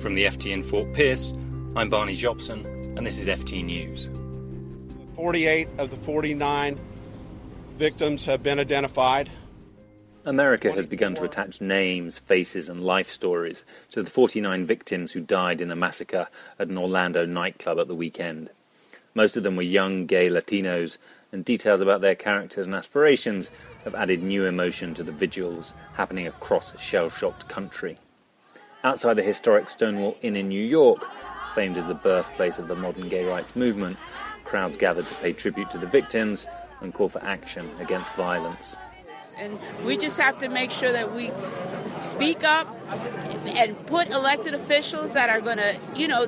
From the FT in Fort Pierce, I'm Barney Jopson, and this is FT News. 48 of the 49 victims have been identified. America has begun to attach names, faces, and life stories to the 49 victims who died in a massacre at an Orlando nightclub at the weekend. Most of them were young gay Latinos, and details about their characters and aspirations have added new emotion to the vigils happening across shell shocked country. Outside the historic Stonewall Inn in New York, famed as the birthplace of the modern gay rights movement, crowds gathered to pay tribute to the victims and call for action against violence. And we just have to make sure that we speak up and put elected officials that are going to, you know,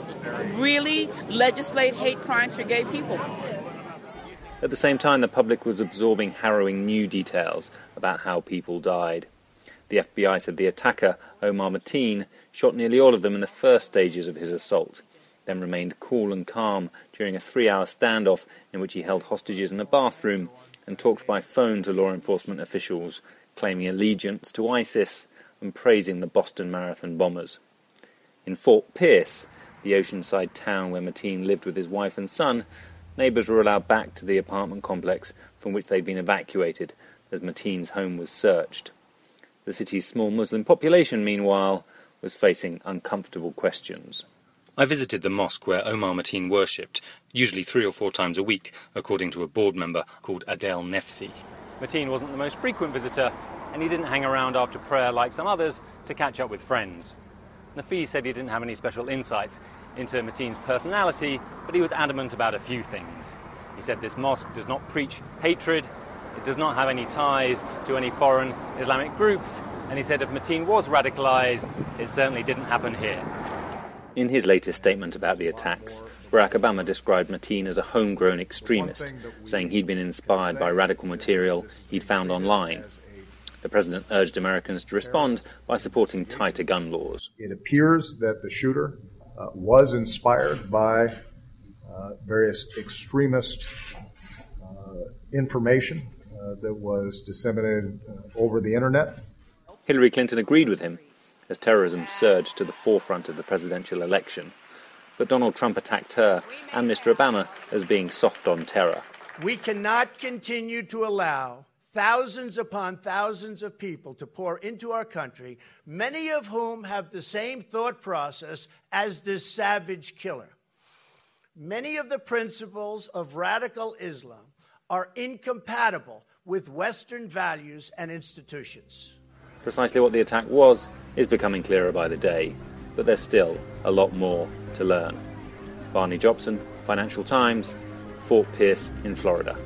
really legislate hate crimes for gay people. At the same time, the public was absorbing harrowing new details about how people died. The FBI said the attacker, Omar Mateen, shot nearly all of them in the first stages of his assault, then remained cool and calm during a three hour standoff in which he held hostages in a bathroom and talked by phone to law enforcement officials, claiming allegiance to ISIS and praising the Boston Marathon bombers. In Fort Pierce, the oceanside town where Mateen lived with his wife and son, Neighbours were allowed back to the apartment complex from which they'd been evacuated as Mateen's home was searched. The city's small Muslim population, meanwhile, was facing uncomfortable questions. I visited the mosque where Omar Mateen worshipped, usually three or four times a week, according to a board member called Adel Nefsi. Mateen wasn't the most frequent visitor, and he didn't hang around after prayer like some others to catch up with friends. Nafis said he didn't have any special insights into Mateen's personality, but he was adamant about a few things. He said this mosque does not preach hatred, it does not have any ties to any foreign Islamic groups, and he said if Mateen was radicalized, it certainly didn't happen here. In his latest statement about the attacks, Barack Obama described Mateen as a homegrown extremist, saying he'd been inspired by radical material he'd found online. The president urged Americans to respond by supporting tighter gun laws. It appears that the shooter uh, was inspired by uh, various extremist uh, information Uh, that was disseminated uh, over the internet. Hillary Clinton agreed with him as terrorism surged to the forefront of the presidential election. But Donald Trump attacked her and Mr. Obama as being soft on terror. We cannot continue to allow thousands upon thousands of people to pour into our country, many of whom have the same thought process as this savage killer. Many of the principles of radical Islam are incompatible with Western values and institutions. Precisely what the attack was is becoming clearer by the day, but there's still a lot more to learn. Barney Jopson, Financial Times, Fort Pierce in Florida.